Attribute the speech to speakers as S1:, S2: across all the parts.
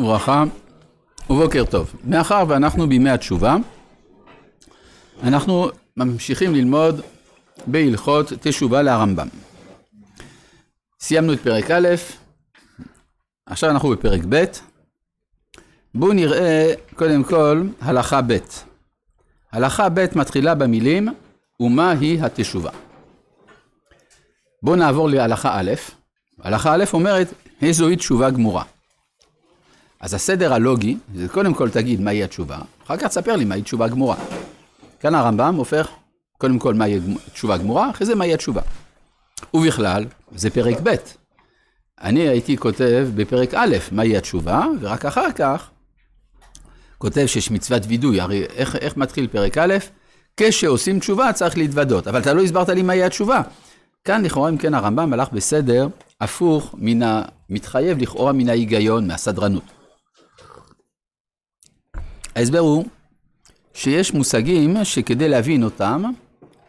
S1: וברכה ובוקר טוב. מאחר ואנחנו בימי התשובה, אנחנו ממשיכים ללמוד בהלכות תשובה לרמב"ם. סיימנו את פרק א', עכשיו אנחנו בפרק ב'. בואו נראה קודם כל הלכה ב'. הלכה ב' מתחילה במילים ומה היא התשובה. בואו נעבור להלכה א'. הלכה א' אומרת איזוהי תשובה גמורה. אז הסדר הלוגי, זה קודם כל תגיד מהי התשובה, אחר כך תספר לי מהי תשובה גמורה. כאן הרמב"ם הופך, קודם כל מהי תשובה גמורה, אחרי זה מהי התשובה. ובכלל, זה פרק ב'. אני הייתי כותב בפרק א', מהי התשובה, ורק אחר כך כותב שיש מצוות וידוי, הרי איך, איך מתחיל פרק א'? כשעושים תשובה צריך להתוודות, אבל אתה לא הסברת לי מהי התשובה. כאן לכאורה, אם כן, הרמב"ם הלך בסדר הפוך מן המתחייב לכאורה מן ההיגיון, מהסדרנות. ההסבר הוא שיש מושגים שכדי להבין אותם,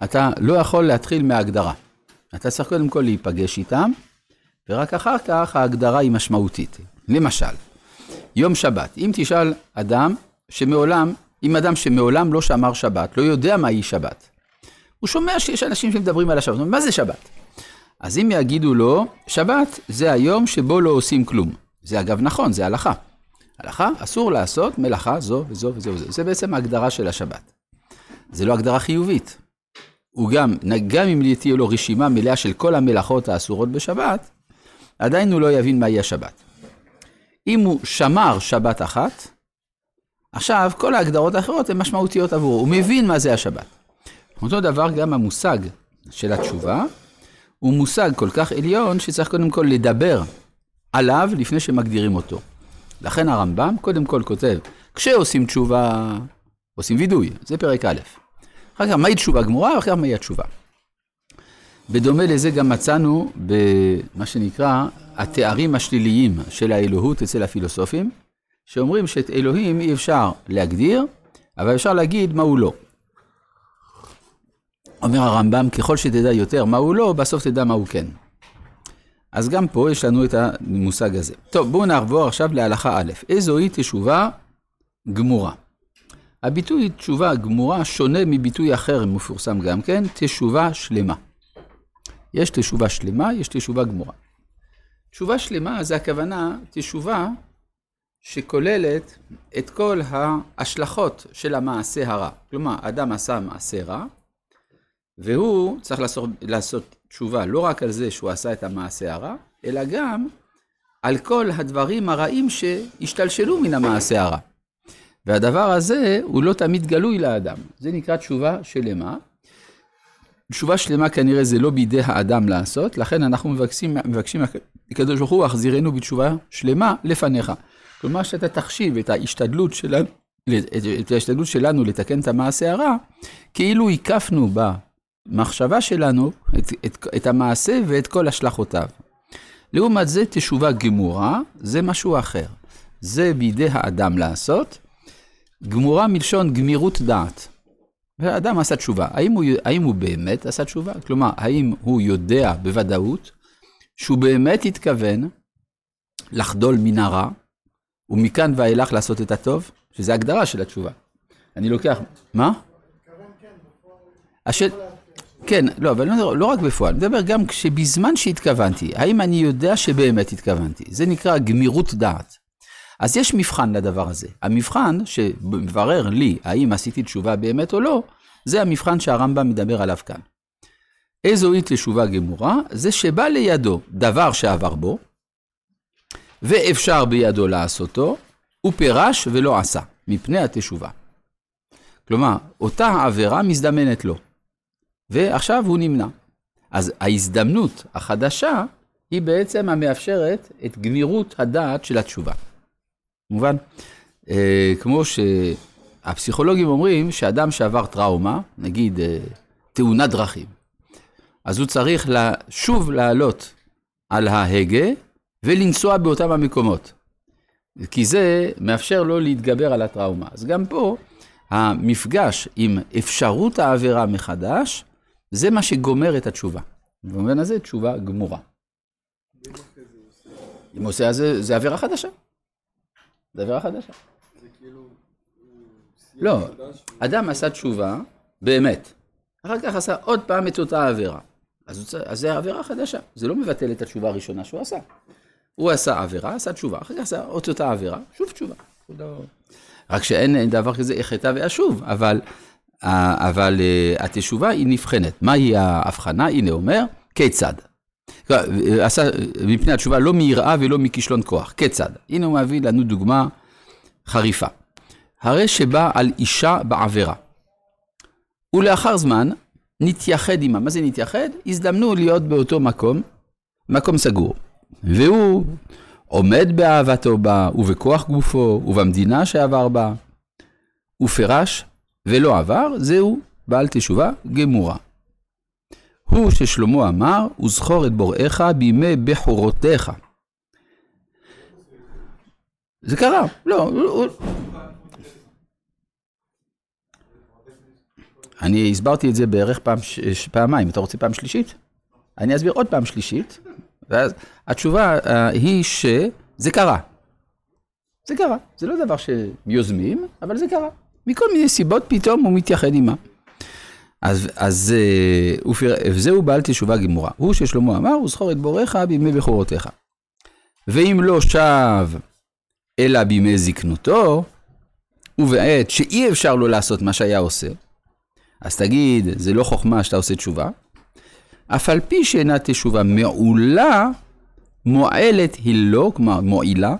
S1: אתה לא יכול להתחיל מההגדרה. אתה צריך קודם כל להיפגש איתם, ורק אחר כך ההגדרה היא משמעותית. למשל, יום שבת, אם תשאל אדם שמעולם, אם אדם שמעולם לא שמר שבת, לא יודע מהי שבת, הוא שומע שיש אנשים שמדברים על השבת, מה זה שבת? אז אם יגידו לו, שבת זה היום שבו לא עושים כלום. זה אגב נכון, זה הלכה. הלכה, אסור לעשות מלאכה זו וזו וזו וזו. זה בעצם ההגדרה של השבת. זה לא הגדרה חיובית. הוא גם, גם אם תהיה לו רשימה מלאה של כל המלאכות האסורות בשבת, עדיין הוא לא יבין מהי השבת. אם הוא שמר שבת אחת, עכשיו כל ההגדרות האחרות הן משמעותיות עבורו, הוא מבין מה זה השבת. אותו דבר גם המושג של התשובה, הוא מושג כל כך עליון שצריך קודם כל לדבר עליו לפני שמגדירים אותו. לכן הרמב"ם קודם כל כותב, כשעושים תשובה, עושים וידוי, זה פרק א'. אחר כך, מהי תשובה גמורה, ואחר כך מהי התשובה. בדומה לזה גם מצאנו במה שנקרא התארים השליליים של האלוהות אצל הפילוסופים, שאומרים שאת אלוהים אי אפשר להגדיר, אבל אפשר להגיד מה הוא לא. אומר הרמב"ם, ככל שתדע יותר מה הוא לא, בסוף תדע מה הוא כן. אז גם פה יש לנו את המושג הזה. טוב, בואו נעבור עכשיו להלכה א', איזוהי תשובה גמורה. הביטוי תשובה גמורה שונה מביטוי אחר מפורסם גם כן, תשובה שלמה. יש תשובה שלמה, יש תשובה גמורה. תשובה שלמה זה הכוונה תשובה שכוללת את כל ההשלכות של המעשה הרע. כלומר, אדם עשה מעשה רע, והוא צריך לעשות, לעשות תשובה לא רק על זה שהוא עשה את המעשה הרע, אלא גם על כל הדברים הרעים שהשתלשלו מן המעשה הרע. והדבר הזה הוא לא תמיד גלוי לאדם. זה נקרא תשובה שלמה. תשובה שלמה כנראה זה לא בידי האדם לעשות, לכן אנחנו מבקשים, מבקשים הקדוש ברוך הוא, החזירנו בתשובה שלמה לפניך. כלומר שאתה תחשיב את ההשתדלות שלנו, את ההשתדלות שלנו לתקן את המעשה הרע, כאילו הקפנו בה מחשבה שלנו את, את, את המעשה ואת כל השלכותיו. לעומת זה, תשובה גמורה, זה משהו אחר. זה בידי האדם לעשות. גמורה מלשון גמירות דעת. והאדם עשה תשובה. האם הוא, האם הוא באמת עשה תשובה? כלומר, האם הוא יודע בוודאות שהוא באמת התכוון לחדול מן הרע, ומכאן ואילך לעשות את הטוב? שזה הגדרה של התשובה. אני לוקח... מה? השאלה... כן, לא, אבל לא, לא רק בפועל, אני מדבר גם כשבזמן שהתכוונתי, האם אני יודע שבאמת התכוונתי? זה נקרא גמירות דעת. אז יש מבחן לדבר הזה. המבחן שמברר לי האם עשיתי תשובה באמת או לא, זה המבחן שהרמב"ם מדבר עליו כאן. איזוהי תשובה גמורה? זה שבא לידו דבר שעבר בו, ואפשר בידו לעשותו, הוא פירש ולא עשה, מפני התשובה. כלומר, אותה עבירה מזדמנת לו. ועכשיו הוא נמנע. אז ההזדמנות החדשה היא בעצם המאפשרת את גמירות הדעת של התשובה. מובן? אה, כמו שהפסיכולוגים אומרים שאדם שעבר טראומה, נגיד אה, תאונת דרכים, אז הוא צריך לה, שוב לעלות על ההגה ולנסוע באותם המקומות. כי זה מאפשר לו להתגבר על הטראומה. אז גם פה, המפגש עם אפשרות העבירה מחדש, זה מה שגומר את התשובה. במובן הזה תשובה גמורה. אם עושה, אז זה, עבירה חדשה. זה עבירה חדשה. לא, אדם עשה תשובה, באמת. אחר כך עשה עוד פעם את אותה עבירה. אז, אז זה עבירה חדשה, זה לא מבטל את התשובה הראשונה שהוא עשה. הוא עשה עבירה, עשה תשובה, אחר כך עשה עוד אותה עבירה, שוב תשובה. רק שאין דבר כזה החטא ואשוב, אבל, אבל אה, התשובה היא נבחנת. מהי ההבחנה? הנה אומר, כיצד? עשה מפני התשובה לא מיראה ולא מכישלון כוח. כיצד? הנה הוא מביא לנו דוגמה חריפה. הרי שבא על אישה בעבירה. ולאחר זמן נתייחד עמה. מה זה נתייחד? הזדמנו להיות באותו מקום, מקום סגור. והוא עומד באהבתו בה, ובכוח גופו, ובמדינה שעבר בה. ופרש ולא עבר, זהו בעל תשובה גמורה. הוא ששלמה אמר, וזכור את בוראיך בימי בכורותיך. זה קרה, לא. אני הסברתי את זה בערך פעם, פעמיים, אתה רוצה פעם שלישית? אני אסביר עוד פעם שלישית, ואז התשובה uh, היא שזה קרה. זה קרה, זה לא דבר שיוזמים, אבל זה קרה. מכל מיני סיבות פתאום הוא מתייחד עימה. אז, אז אה, וזהו בעל תשובה גמורה. הוא ששלמה אמר, וזכור את בוריך בימי בכורותיך. ואם לא שב אלא בימי זקנותו, ובעת שאי אפשר לו לעשות מה שהיה עושה, אז תגיד, זה לא חוכמה שאתה עושה תשובה, אף על פי שאינה תשובה מעולה, מועלת היא לא, כלומר מועילה,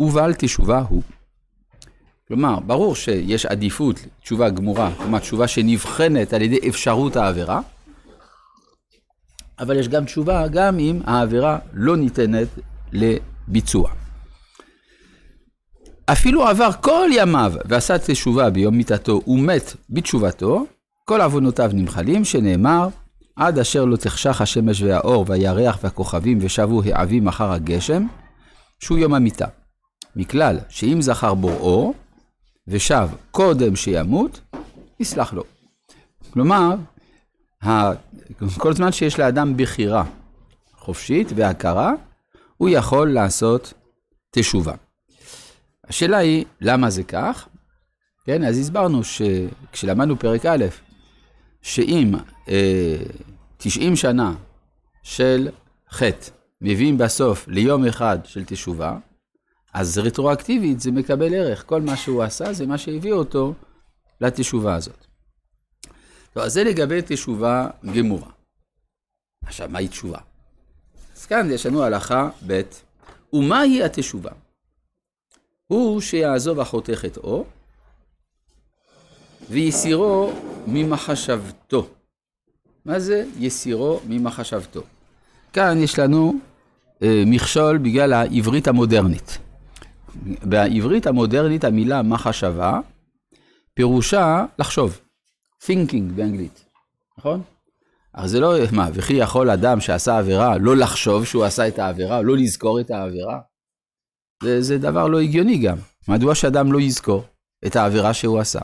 S1: ובעל תשובה הוא. כלומר, ברור שיש עדיפות לתשובה גמורה, כלומר תשובה שנבחנת על ידי אפשרות העבירה, אבל יש גם תשובה גם אם העבירה לא ניתנת לביצוע. אפילו עבר כל ימיו ועשה תשובה ביום מיתתו ומת בתשובתו, כל עוונותיו נמחלים, שנאמר, עד אשר לא תחשך השמש והאור והירח והכוכבים ושבו העבים אחר הגשם, שהוא יום המיתה. מכלל שאם זכר בוראו, ושב קודם שימות, יסלח לו. כלומר, כל זמן שיש לאדם בחירה חופשית והכרה, הוא יכול לעשות תשובה. השאלה היא, למה זה כך? כן, אז הסברנו שכשלמדנו פרק א', שאם אה, 90 שנה של חטא מביאים בסוף ליום אחד של תשובה, אז רטרואקטיבית זה מקבל ערך. כל מה שהוא עשה זה מה שהביא אותו לתשובה הזאת. טוב, אז זה לגבי תשובה גמורה. עכשיו, מהי תשובה? אז כאן יש לנו הלכה ב', ומהי התשובה? הוא שיעזוב החוטא חטאו, ויסירו ממחשבתו. מה זה יסירו ממחשבתו? כאן יש לנו אה, מכשול בגלל העברית המודרנית. בעברית המודרנית המילה מחשבה, פירושה לחשוב, thinking באנגלית, נכון? אבל זה לא, מה, וכי יכול אדם שעשה עבירה לא לחשוב שהוא עשה את העבירה, לא לזכור את העבירה? זה, זה דבר לא הגיוני גם. מדוע שאדם לא יזכור את העבירה שהוא עשה?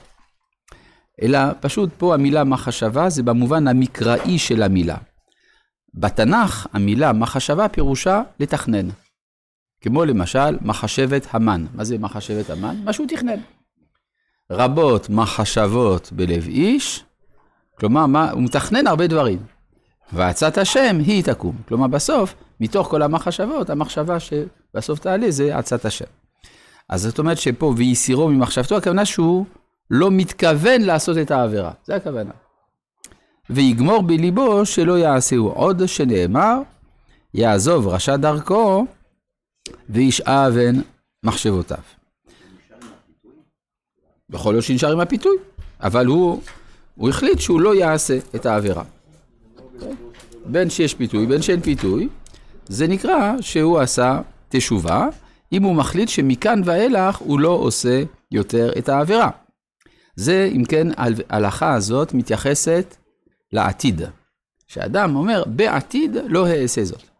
S1: אלא פשוט פה המילה מחשבה זה במובן המקראי של המילה. בתנ"ך המילה מחשבה פירושה לתכנן. כמו למשל מחשבת המן. מה זה מחשבת המן? מה שהוא תכנן. רבות מחשבות בלב איש, כלומר, מה, הוא מתכנן הרבה דברים. ועצת השם היא תקום. כלומר, בסוף, מתוך כל המחשבות, המחשבה שבסוף תעלה זה עצת השם. אז זאת אומרת שפה, ויסירו ממחשבתו, הכוונה שהוא לא מתכוון לעשות את העבירה. זה הכוונה. ויגמור בליבו שלא יעשהו עוד, שנאמר, יעזוב רשע דרכו וישאבן מחשבותיו. יכול להיות שנשאר עם הפיתוי, אבל הוא, הוא החליט שהוא לא יעשה את העבירה. בין שיש פיתוי, בין שאין פיתוי, זה נקרא שהוא עשה תשובה, אם הוא מחליט שמכאן ואילך הוא לא עושה יותר את העבירה. זה, אם כן, ההלכה הזאת מתייחסת לעתיד. שאדם אומר, בעתיד לא אעשה זאת.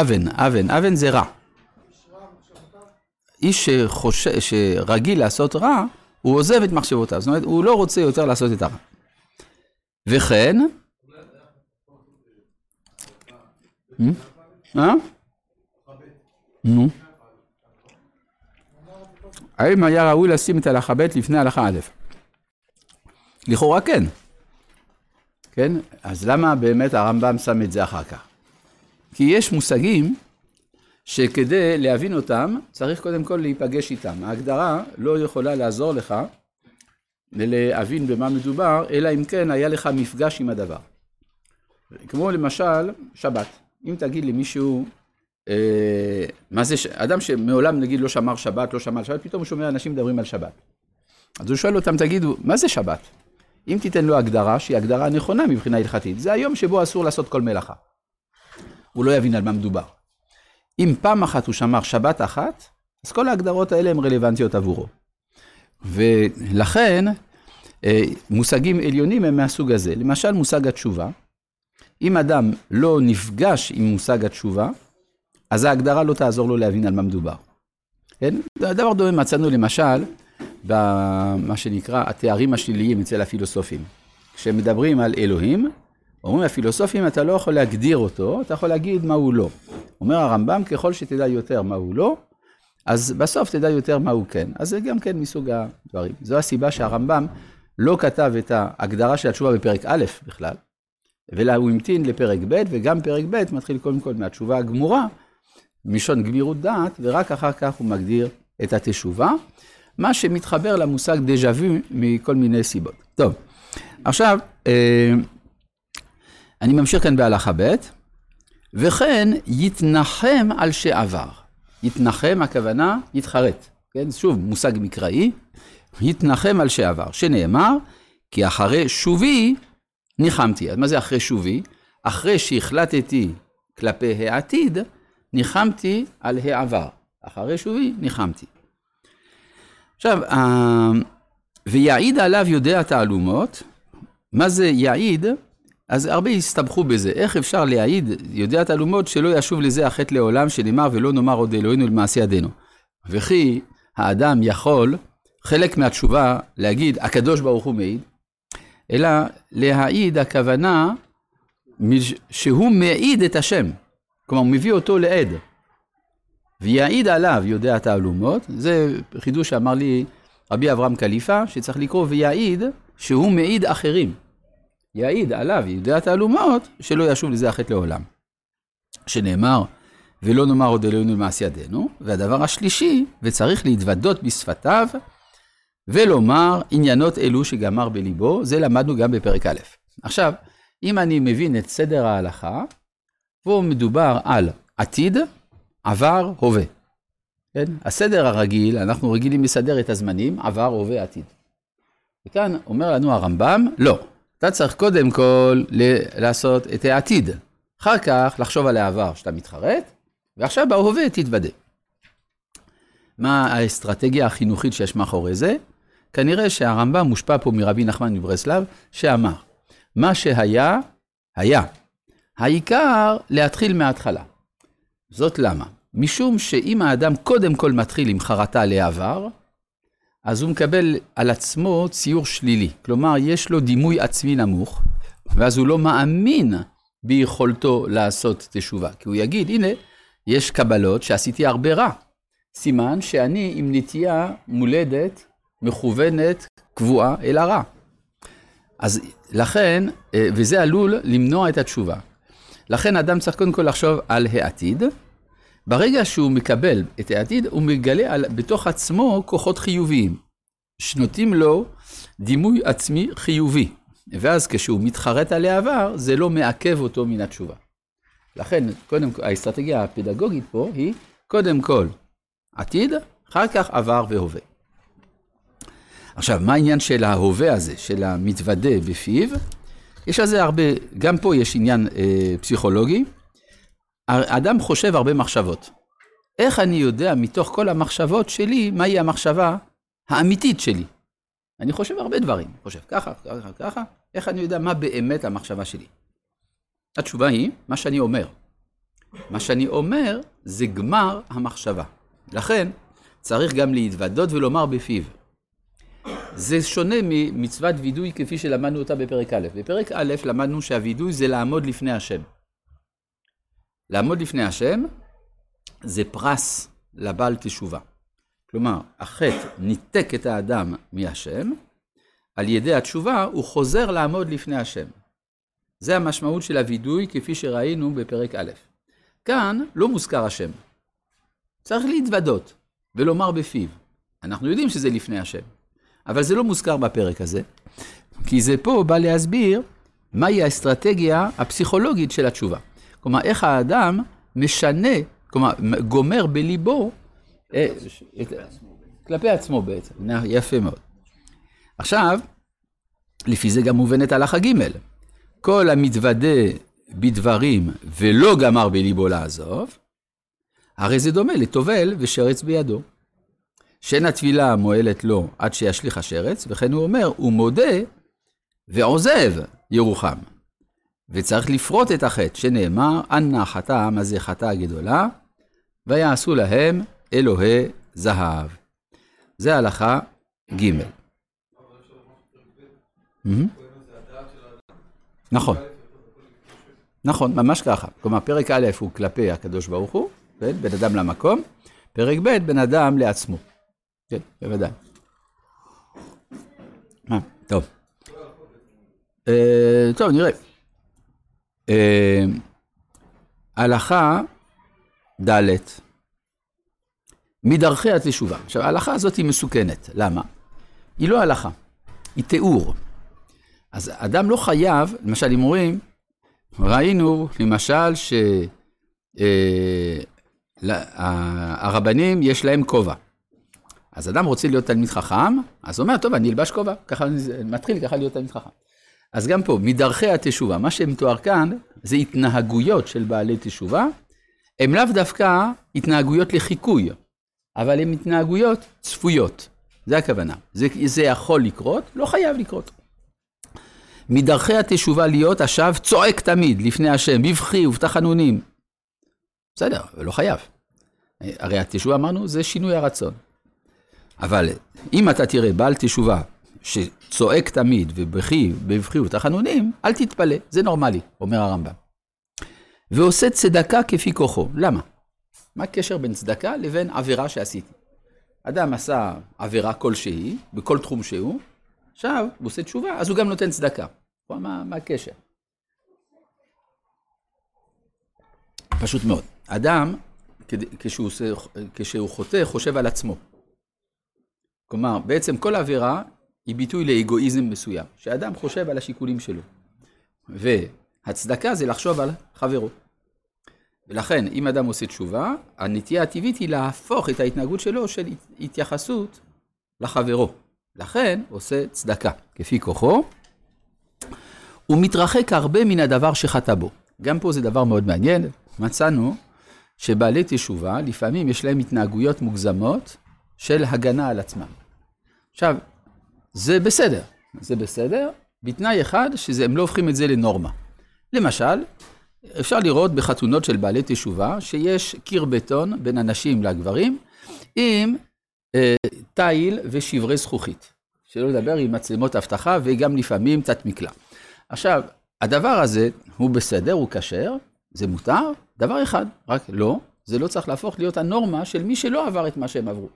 S1: אבן, אבן, אבן זה רע. איש שחושב, שרגיל לעשות רע, הוא עוזב את מחשבותיו. זאת אומרת, הוא לא רוצה יותר לעשות את הרע. וכן... מה? נו. האם היה ראוי לשים את הלכה ב' לפני הלכה א'? לכאורה כן. כן? אז למה באמת הרמב"ם שם את זה אחר כך? כי יש מושגים שכדי להבין אותם, צריך קודם כל להיפגש איתם. ההגדרה לא יכולה לעזור לך להבין במה מדובר, אלא אם כן היה לך מפגש עם הדבר. כמו למשל, שבת. אם תגיד למישהו, אה, מה זה, ש... אדם שמעולם נגיד לא שמר שבת, לא שמר שבת, פתאום הוא שומע אנשים מדברים על שבת. אז הוא שואל אותם, תגידו, מה זה שבת? אם תיתן לו הגדרה, שהיא הגדרה נכונה מבחינה הלכתית, זה היום שבו אסור לעשות כל מלאכה. הוא לא יבין על מה מדובר. אם פעם אחת הוא שמר שבת אחת, אז כל ההגדרות האלה הן רלוונטיות עבורו. ולכן, אה, מושגים עליונים הם מהסוג הזה. למשל, מושג התשובה. אם אדם לא נפגש עם מושג התשובה, אז ההגדרה לא תעזור לו להבין על מה מדובר. כן? דבר דומה מצאנו למשל במה שנקרא התארים השליליים אצל הפילוסופים. כשמדברים על אלוהים, אומרים הפילוסופים, אתה לא יכול להגדיר אותו, אתה יכול להגיד מה הוא לא. אומר הרמב"ם, ככל שתדע יותר מה הוא לא, אז בסוף תדע יותר מה הוא כן. אז זה גם כן מסוג הדברים. זו הסיבה שהרמב"ם לא כתב את ההגדרה של התשובה בפרק א' בכלל, אלא הוא המתין לפרק ב', וגם פרק ב' מתחיל קודם כל מהתשובה הגמורה, מלשון גמירות דעת, ורק אחר כך הוא מגדיר את התשובה, מה שמתחבר למושג דז'ה וו מכל מיני סיבות. טוב, עכשיו, אה, אני ממשיך כאן בהלכה ב', וכן יתנחם על שעבר. יתנחם, הכוונה, יתחרט. כן, שוב, מושג מקראי, יתנחם על שעבר, שנאמר, כי אחרי שובי ניחמתי. אז מה זה אחרי שובי? אחרי שהחלטתי כלפי העתיד, ניחמתי על העבר. אחרי שובי, ניחמתי. עכשיו, ויעיד עליו יודע תעלומות, מה זה יעיד? אז הרבה הסתבכו בזה. איך אפשר להעיד, יודע תעלומות, שלא ישוב לזה החטא לעולם, שנאמר ולא נאמר עוד אלוהינו למעשה ידינו. וכי האדם יכול, חלק מהתשובה, להגיד, הקדוש ברוך הוא מעיד, אלא להעיד, הכוונה שהוא מעיד את השם. כלומר, הוא מביא אותו לעד. ויעיד עליו יודע תעלומות, זה חידוש שאמר לי רבי אברהם קליפה, שצריך לקרוא ויעיד שהוא מעיד אחרים. יעיד עליו, יודע תעלומות, שלא ישוב לזה החטא לעולם. שנאמר, ולא נאמר עוד אלוהינו למעשה ידינו. והדבר השלישי, וצריך להתוודות בשפתיו, ולומר עניינות אלו שגמר בליבו, זה למדנו גם בפרק א'. עכשיו, אם אני מבין את סדר ההלכה, פה מדובר על עתיד, עבר, הווה. כן? הסדר הרגיל, אנחנו רגילים לסדר את הזמנים, עבר, הווה, עתיד. וכאן אומר לנו הרמב"ם, לא, אתה צריך קודם כל לעשות את העתיד. אחר כך לחשוב על העבר שאתה מתחרט, ועכשיו בהווה תתוודה. מה האסטרטגיה החינוכית שיש מאחורי זה? כנראה שהרמב"ם מושפע פה מרבי נחמן מברסלב, שאמר, מה שהיה, היה. העיקר להתחיל מההתחלה. זאת למה? משום שאם האדם קודם כל מתחיל עם חרטה לעבר, אז הוא מקבל על עצמו ציור שלילי. כלומר, יש לו דימוי עצמי נמוך, ואז הוא לא מאמין ביכולתו לעשות תשובה. כי הוא יגיד, הנה, יש קבלות שעשיתי הרבה רע. סימן שאני עם נטייה מולדת, מכוונת, קבועה אל הרע. אז לכן, אה, וזה עלול למנוע את התשובה. לכן אדם צריך קודם כל לחשוב על העתיד. ברגע שהוא מקבל את העתיד, הוא מגלה על, בתוך עצמו כוחות חיוביים, שנותנים לו דימוי עצמי חיובי. ואז כשהוא מתחרט על העבר, זה לא מעכב אותו מן התשובה. לכן, קודם כל, האסטרטגיה הפדגוגית פה היא, קודם כל, עתיד, אחר כך עבר והווה. עכשיו, מה העניין של ההווה הזה, של המתוודה בפיו? יש על זה הרבה, גם פה יש עניין אה, פסיכולוגי. האדם חושב הרבה מחשבות. איך אני יודע מתוך כל המחשבות שלי, מהי המחשבה האמיתית שלי? אני חושב הרבה דברים, חושב ככה, ככה, ככה, איך אני יודע מה באמת המחשבה שלי? התשובה היא, מה שאני אומר. מה שאני אומר זה גמר המחשבה. לכן, צריך גם להתוודות ולומר בפיו. זה שונה ממצוות וידוי כפי שלמדנו אותה בפרק א'. בפרק א' למדנו שהווידוי זה לעמוד לפני השם. לעמוד לפני השם, זה פרס לבעל תשובה. כלומר, החטא ניתק את האדם מהשם, על ידי התשובה הוא חוזר לעמוד לפני השם. זה המשמעות של הווידוי כפי שראינו בפרק א'. כאן לא מוזכר השם. צריך להתוודות ולומר בפיו. אנחנו יודעים שזה לפני השם, אבל זה לא מוזכר בפרק הזה, כי זה פה בא להסביר מהי האסטרטגיה הפסיכולוגית של התשובה. כלומר, איך האדם משנה, כלומר, גומר בליבו, אה, כלפי עצמו בעצם, יפה מאוד. עכשיו, לפי זה גם מובנת הלכה ג' כל המתוודה בדברים ולא גמר בליבו לעזוב, הרי זה דומה לטובל ושרץ בידו. שאין התפילה מועלת לו עד שישליך השרץ, וכן הוא אומר, הוא מודה ועוזב ירוחם. וצריך לפרוט את החטא, שנאמר, אנא חטא העם הזה חטאה גדולה, ויעשו להם אלוהי זהב. זה הלכה ג'. נכון. נכון, ממש ככה. כלומר, פרק א' הוא כלפי הקדוש ברוך הוא, כן? בין אדם למקום, פרק ב', בין אדם לעצמו. כן, בוודאי. מה, טוב. אה, טוב, נראה. אה, הלכה ד' מדרכי התשובה. עכשיו, ההלכה הזאת היא מסוכנת. למה? היא לא הלכה, היא תיאור. אז אדם לא חייב, למשל, אם אומרים, ראינו, למשל, שהרבנים אה, יש להם כובע. אז אדם רוצה להיות תלמיד חכם, אז הוא אומר, טוב, אני אלבש כובע, ככה מתחיל ככה להיות תלמיד חכם. אז גם פה, מדרכי התשובה, מה שמתואר כאן, זה התנהגויות של בעלי תשובה, הם לאו דווקא התנהגויות לחיקוי, אבל הן התנהגויות צפויות. זה הכוונה. זה, זה יכול לקרות, לא חייב לקרות. מדרכי התשובה להיות השב צועק תמיד לפני השם, בבכי ובתחנונים. בסדר, לא חייב. הרי התשובה אמרנו, זה שינוי הרצון. אבל אם אתה תראה בעל תשובה שצועק תמיד ובכי, בבכי ובתחנונים, אל תתפלא, זה נורמלי, אומר הרמב"ם. ועושה צדקה כפי כוחו. למה? מה הקשר בין צדקה לבין עבירה שעשיתי? אדם עשה עבירה כלשהי, בכל תחום שהוא, עכשיו הוא עושה תשובה, אז הוא גם נותן צדקה. מה, מה הקשר? פשוט מאוד. אדם, כשהוא, עושה, כשהוא חוטא, חושב על עצמו. כלומר, בעצם כל עבירה היא ביטוי לאגואיזם מסוים, שאדם חושב על השיקולים שלו. והצדקה זה לחשוב על חברו. ולכן, אם אדם עושה תשובה, הנטייה הטבעית היא להפוך את ההתנהגות שלו של התייחסות לחברו. לכן, עושה צדקה, כפי כוחו, ומתרחק הרבה מן הדבר שחטא בו. גם פה זה דבר מאוד מעניין. מצאנו שבעלי תשובה, לפעמים יש להם התנהגויות מוגזמות של הגנה על עצמם. עכשיו, זה בסדר, זה בסדר, בתנאי אחד, שהם לא הופכים את זה לנורמה. למשל, אפשר לראות בחתונות של בעלי תשובה, שיש קיר בטון בין הנשים לגברים, עם אה, תיל ושברי זכוכית. שלא לדבר עם מצלמות אבטחה וגם לפעמים תת מקלע. עכשיו, הדבר הזה הוא בסדר, הוא כשר, זה מותר, דבר אחד, רק לא, זה לא צריך להפוך להיות הנורמה של מי שלא עבר את מה שהם עברו.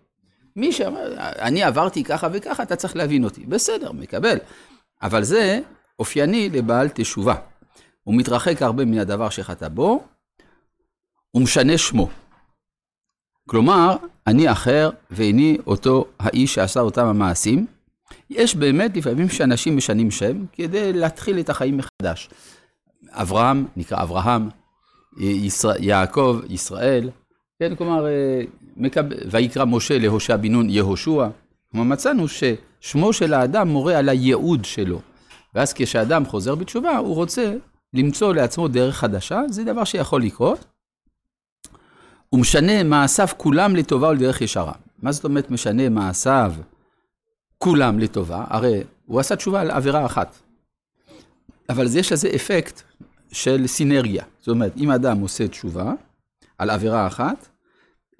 S1: מי שאומר, אני עברתי ככה וככה, אתה צריך להבין אותי. בסדר, מקבל. אבל זה אופייני לבעל תשובה. הוא מתרחק הרבה מן הדבר שחטא בו, הוא משנה שמו. כלומר, אני אחר ואיני אותו האיש שעשה אותם המעשים. יש באמת לפעמים שאנשים משנים שם כדי להתחיל את החיים מחדש. אברהם נקרא אברהם, יעקב, ישראל, כן, כלומר, אה, מקב... ויקרא משה להושע בן נון יהושע. כלומר, מצאנו ששמו של האדם מורה על הייעוד שלו. ואז כשאדם חוזר בתשובה, הוא רוצה למצוא לעצמו דרך חדשה, זה דבר שיכול לקרות. הוא משנה מעשיו כולם לטובה ולדרך ישרה. מה זאת אומרת משנה מעשיו כולם לטובה? הרי הוא עשה תשובה על עבירה אחת. אבל יש לזה אפקט של סינרגיה. זאת אומרת, אם אדם עושה תשובה על עבירה אחת,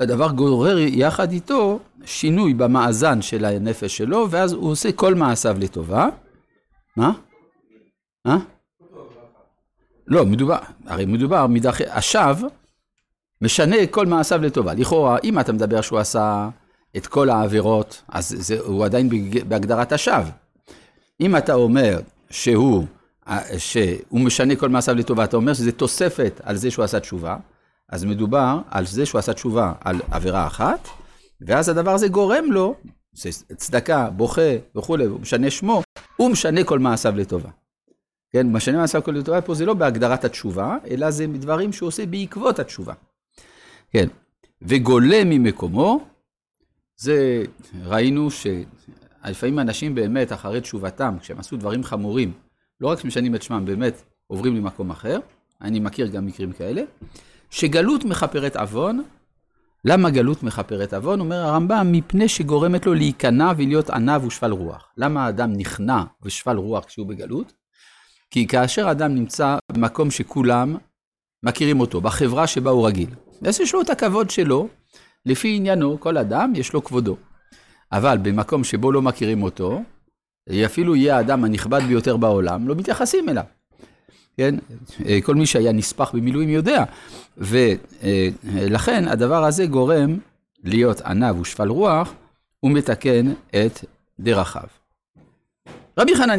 S1: הדבר גורר יחד איתו שינוי במאזן של הנפש שלו, ואז הוא עושה כל מעשיו לטובה. מה? מה? לא, מדובר, הרי מדובר מדרכי, השווא, משנה כל מעשיו לטובה. לכאורה, אם אתה מדבר שהוא עשה את כל העבירות, אז זה, הוא עדיין בהגדרת השווא. אם אתה אומר שהוא, שהוא משנה כל מעשיו לטובה, אתה אומר שזה תוספת על זה שהוא עשה תשובה, אז מדובר על זה שהוא עשה תשובה על עבירה אחת, ואז הדבר הזה גורם לו, צדקה, בוכה וכולי, הוא משנה שמו, הוא משנה כל מעשיו לטובה. כן, משנה מעשיו כל לטובה, פה זה לא בהגדרת התשובה, אלא זה דברים שהוא עושה בעקבות התשובה. כן, וגולה ממקומו, זה ראינו שלפעמים אנשים באמת אחרי תשובתם, כשהם עשו דברים חמורים, לא רק שמשנים את שמם, באמת עוברים למקום אחר, אני מכיר גם מקרים כאלה, שגלות מכפרת עוון, למה גלות מכפרת עוון? אומר הרמב"ם, מפני שגורמת לו להיכנע ולהיות עניו ושפל רוח. למה האדם נכנע ושפל רוח כשהוא בגלות? כי כאשר אדם נמצא במקום שכולם מכירים אותו, בחברה שבה הוא רגיל, אז יש לו את הכבוד שלו, לפי עניינו, כל אדם יש לו כבודו. אבל במקום שבו לא מכירים אותו, אפילו יהיה האדם הנכבד ביותר בעולם, לא מתייחסים אליו. כן? כל מי שהיה נספח במילואים יודע. ולכן הדבר הזה גורם להיות עניו ושפל רוח, ומתקן את דרכיו. רבי חנניה